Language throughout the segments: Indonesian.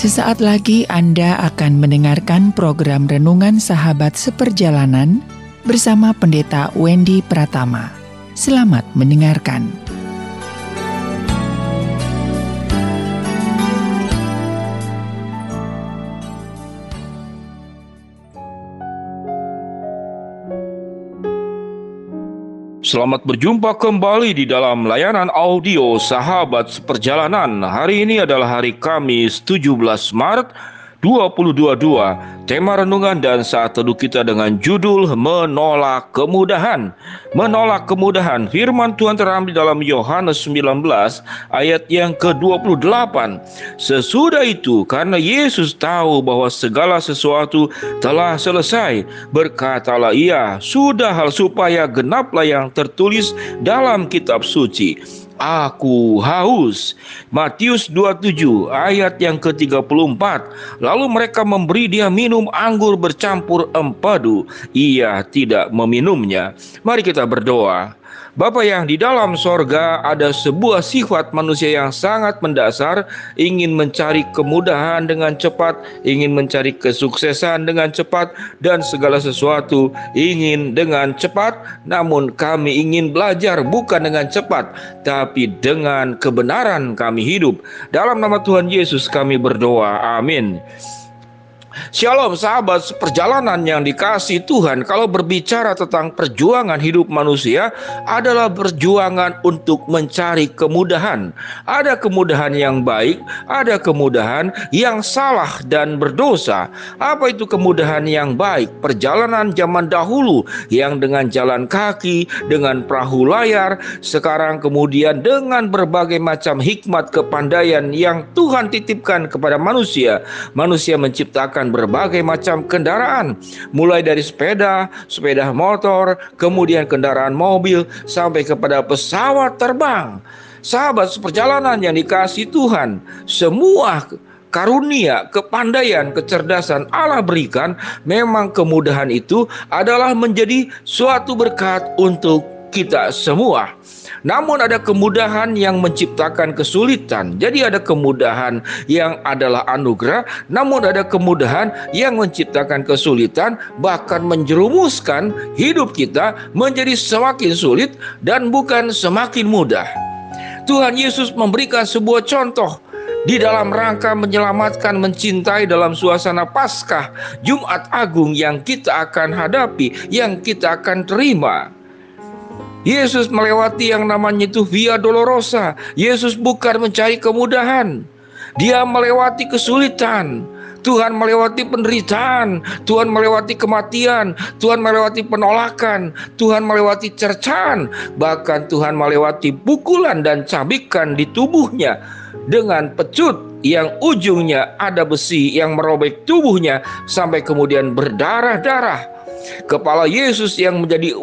Sesaat lagi Anda akan mendengarkan program Renungan Sahabat Seperjalanan bersama Pendeta Wendy Pratama. Selamat mendengarkan. Selamat berjumpa kembali di dalam layanan audio Sahabat Seperjalanan. Hari ini adalah hari Kamis 17 Maret 2022 tema renungan dan saat teduh kita dengan judul menolak kemudahan. Menolak kemudahan firman Tuhan terambil dalam Yohanes 19 ayat yang ke-28 sesudah itu karena Yesus tahu bahwa segala sesuatu telah selesai berkatalah ia sudah hal supaya genaplah yang tertulis dalam kitab suci aku haus. Matius 27 ayat yang ke-34. Lalu mereka memberi dia minum anggur bercampur empadu. Ia tidak meminumnya. Mari kita berdoa. Bapa yang di dalam sorga ada sebuah sifat manusia yang sangat mendasar ingin mencari kemudahan dengan cepat, ingin mencari kesuksesan dengan cepat dan segala sesuatu ingin dengan cepat. Namun kami ingin belajar bukan dengan cepat, tapi dengan kebenaran kami hidup. Dalam nama Tuhan Yesus kami berdoa. Amin. Shalom sahabat perjalanan yang dikasih Tuhan. Kalau berbicara tentang perjuangan hidup manusia Adalah perjuangan untuk mencari kemudahan. Ada kemudahan yang baik Ada kemudahan yang salah dan berdosa. Apa itu kemudahan yang baik? Perjalanan zaman dahulu Yang dengan jalan kaki Dengan perahu layar Sekarang kemudian dengan berbagai macam hikmat kepandaian Yang Tuhan titipkan kepada manusia. Manusia menciptakan menggunakan berbagai macam kendaraan, mulai dari sepeda, sepeda motor, kemudian kendaraan mobil, sampai kepada pesawat terbang. Sahabat seperjalanan yang dikasih Tuhan, semua karunia, kepandaian, kecerdasan Allah berikan, memang kemudahan itu adalah menjadi suatu berkat untuk kita semua. Namun ada kemudahan yang menciptakan kesulitan. Jadi ada kemudahan yang adalah anugerah, namun ada kemudahan yang menciptakan kesulitan bahkan menjerumuskan hidup kita menjadi semakin sulit dan bukan semakin mudah. Tuhan Yesus memberikan sebuah contoh di dalam rangka menyelamatkan, mencintai dalam suasana Paskah, Jumat Agung yang kita akan hadapi, yang kita akan terima. Yesus melewati yang namanya itu Via Dolorosa. Yesus bukan mencari kemudahan. Dia melewati kesulitan. Tuhan melewati penderitaan, Tuhan melewati kematian, Tuhan melewati penolakan, Tuhan melewati cercaan, bahkan Tuhan melewati pukulan dan cabikan di tubuhnya dengan pecut yang ujungnya ada besi yang merobek tubuhnya sampai kemudian berdarah-darah. Kepala Yesus yang menjadi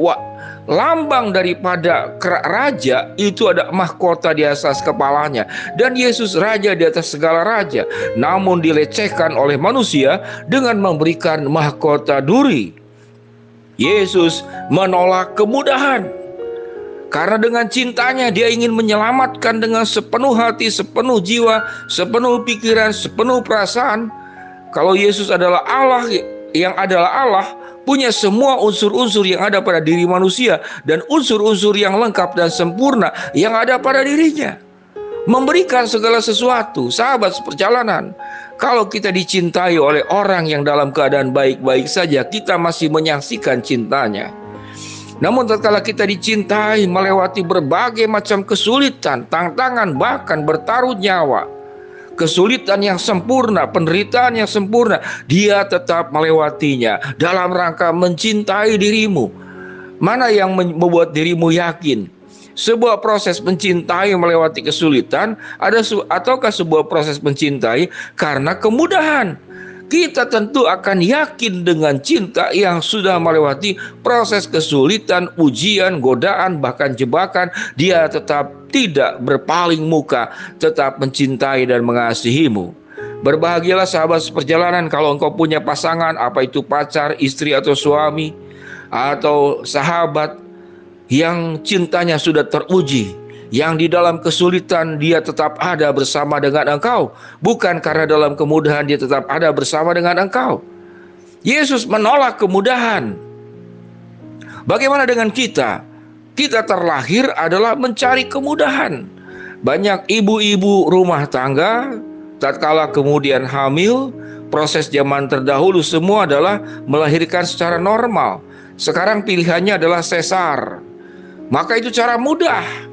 lambang daripada raja itu ada mahkota di atas kepalanya. Dan Yesus raja di atas segala raja. Namun dilecehkan oleh manusia dengan memberikan mahkota duri. Yesus menolak kemudahan. Karena dengan cintanya dia ingin menyelamatkan dengan sepenuh hati, sepenuh jiwa, sepenuh pikiran, sepenuh perasaan. Kalau Yesus adalah Allah yang adalah Allah, punya semua unsur-unsur yang ada pada diri manusia dan unsur-unsur yang lengkap dan sempurna yang ada pada dirinya. Memberikan segala sesuatu, sahabat seperjalanan. Kalau kita dicintai oleh orang yang dalam keadaan baik-baik saja, kita masih menyaksikan cintanya. Namun tatkala kita dicintai melewati berbagai macam kesulitan, tantangan, bahkan bertaruh nyawa, kesulitan yang sempurna, penderitaan yang sempurna, dia tetap melewatinya dalam rangka mencintai dirimu. Mana yang membuat dirimu yakin? Sebuah proses mencintai melewati kesulitan ada ataukah sebuah proses mencintai karena kemudahan? Kita tentu akan yakin dengan cinta yang sudah melewati proses kesulitan, ujian, godaan, bahkan jebakan. Dia tetap tidak berpaling muka, tetap mencintai dan mengasihimu. Berbahagialah sahabat seperjalanan kalau engkau punya pasangan, apa itu pacar, istri atau suami, atau sahabat yang cintanya sudah teruji yang di dalam kesulitan dia tetap ada bersama dengan engkau, bukan karena dalam kemudahan dia tetap ada bersama dengan engkau. Yesus menolak kemudahan. Bagaimana dengan kita? Kita terlahir adalah mencari kemudahan. Banyak ibu-ibu rumah tangga tatkala kemudian hamil, proses zaman terdahulu semua adalah melahirkan secara normal. Sekarang pilihannya adalah sesar. Maka itu cara mudah.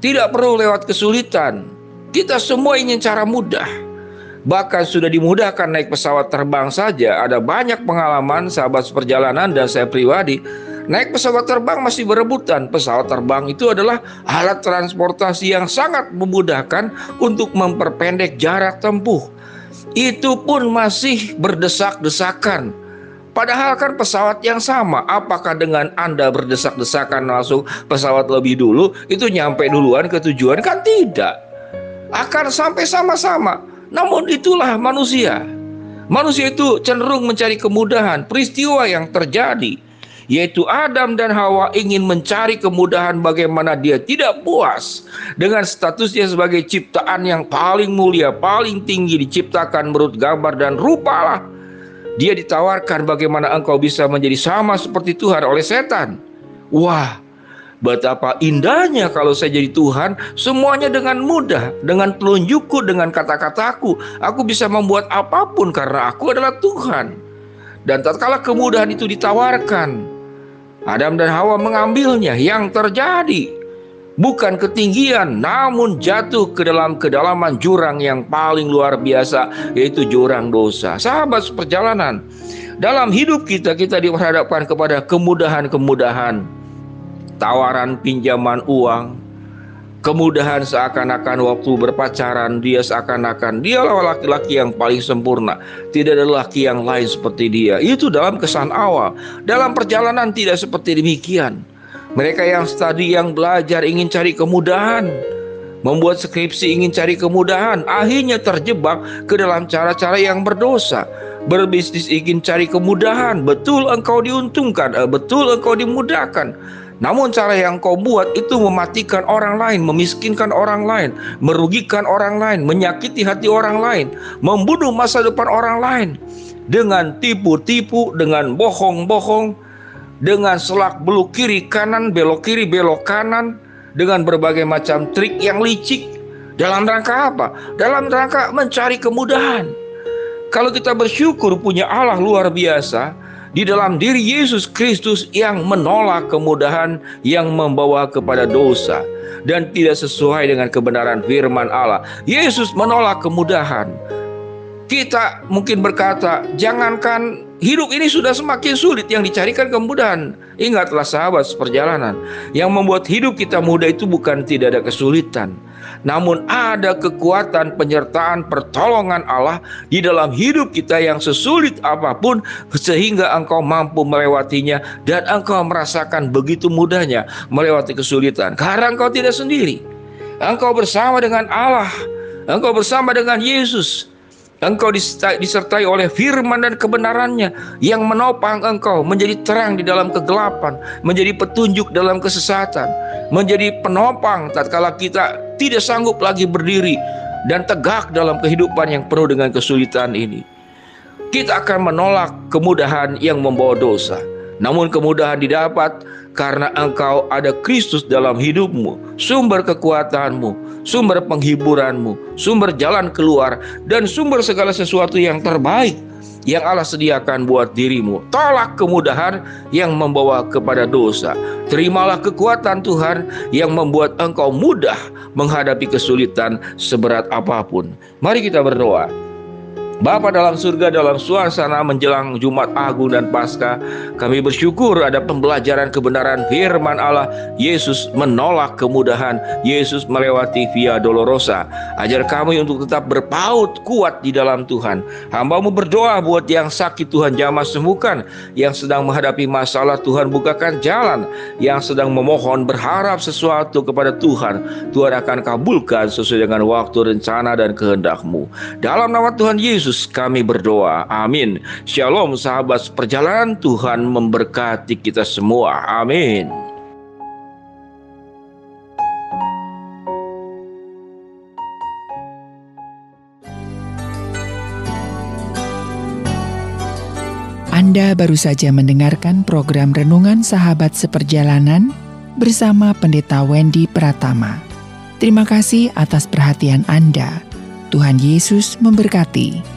Tidak perlu lewat kesulitan. Kita semua ingin cara mudah. Bahkan sudah dimudahkan naik pesawat terbang saja. Ada banyak pengalaman sahabat seperjalanan dan saya pribadi Naik pesawat terbang masih berebutan. Pesawat terbang itu adalah alat transportasi yang sangat memudahkan untuk memperpendek jarak tempuh. Itu pun masih berdesak-desakan. Padahal kan pesawat yang sama, apakah dengan Anda berdesak-desakan langsung pesawat lebih dulu, itu nyampe duluan ke tujuan? Kan tidak. Akan sampai sama-sama. Namun itulah manusia. Manusia itu cenderung mencari kemudahan. Peristiwa yang terjadi yaitu Adam dan Hawa ingin mencari kemudahan bagaimana dia tidak puas dengan statusnya sebagai ciptaan yang paling mulia, paling tinggi diciptakan menurut gambar dan rupalah. Dia ditawarkan bagaimana engkau bisa menjadi sama seperti Tuhan oleh setan. Wah, Betapa indahnya kalau saya jadi Tuhan, semuanya dengan mudah, dengan telunjukku, dengan kata-kataku, aku bisa membuat apa pun karena aku adalah Tuhan. Dan tatkala kemudahan itu ditawarkan, Adam dan Hawa mengambilnya. Yang terjadi bukan ketinggian, namun jatuh ke dalam kedalaman jurang yang paling luar biasa, yaitu jurang dosa. Sahabat seperjalanan, dalam hidup kita, kita diperhadapkan kepada kemudahan-kemudahan, tawaran pinjaman uang, Kemudahan seakan-akan waktu berpacaran dia seakan-akan dialah laki-laki yang paling sempurna. Tidak ada laki yang lain seperti dia. Itu dalam kesan awal. Dalam perjalanan tidak seperti demikian. Mereka yang studi yang belajar ingin cari kemudahan. Membuat skripsi ingin cari kemudahan. Akhirnya terjebak ke dalam cara-cara yang berdosa. Berbisnis ingin cari kemudahan. Betul engkau diuntungkan. Eh, betul engkau dimudahkan. Namun cara yang kau buat itu mematikan orang lain, memiskinkan orang lain, merugikan orang lain, menyakiti hati orang lain, membunuh masa depan orang lain dengan tipu-tipu, dengan bohong-bohong, dengan selak beluk kiri kanan, belok kiri belok kanan, dengan berbagai macam trik yang licik. Dalam rangka apa? Dalam rangka mencari kemudahan. Kalau kita bersyukur punya Allah luar biasa, di dalam diri Yesus Kristus yang menolak kemudahan yang membawa kepada dosa dan tidak sesuai dengan kebenaran firman Allah. Yesus menolak kemudahan. Kita mungkin berkata, jangankan hidup ini sudah semakin sulit yang dicarikan kemudahan. Ingatlah sahabat seperjalanan, yang membuat hidup kita mudah itu bukan tidak ada kesulitan, namun ada kekuatan penyertaan pertolongan Allah di dalam hidup kita yang sesulit apa pun sehingga engkau mampu melewatinya dan engkau merasakan begitu mudahnya melewati kesulitan karena engkau tidak sendiri. Engkau bersama dengan Allah, engkau bersama dengan Yesus. Engkau disertai oleh firman dan kebenarannya yang menopang engkau menjadi terang di dalam kegelapan, menjadi petunjuk dalam kesesatan, menjadi penopang tatkala kita tidak sanggup lagi berdiri dan tegak dalam kehidupan yang penuh dengan kesulitan ini. Kita akan menolak kemudahan yang membawa dosa. Namun kemudahan didapat karena engkau ada Kristus dalam hidupmu, sumber kekuatanmu, sumber penghiburanmu, sumber jalan keluar, dan sumber segala sesuatu yang terbaik yang Allah sediakan buat dirimu. Tolak kemudahan yang membawa kepada dosa. Terimalah kekuatan Tuhan yang membuat engkau mudah menghadapi kesulitan seberat apa pun. Mari kita berdoa. Bapa dalam surga dalam suasana menjelang Jumat Agung dan Paskah, kami bersyukur ada pembelajaran kebenaran firman Allah. Yesus menolak kemudahan, Yesus melewati via dolorosa. Ajar kami untuk tetap berpaut kuat di dalam Tuhan. Hambamu berdoa buat yang sakit Tuhan jamah sembuhkan, yang sedang menghadapi masalah Tuhan bukakan jalan, yang sedang memohon berharap sesuatu kepada Tuhan, Tuhan akan kabulkan sesuai dengan waktu rencana dan kehendakmu. Dalam nama Tuhan Yesus Yesus kami berdoa. Amin. Shalom sahabat perjalanan Tuhan memberkati kita semua. Amin. Anda baru saja mendengarkan program Renungan Sahabat Seperjalanan bersama Pendeta Wendy Pratama. Terima kasih atas perhatian Anda. Tuhan Yesus memberkati.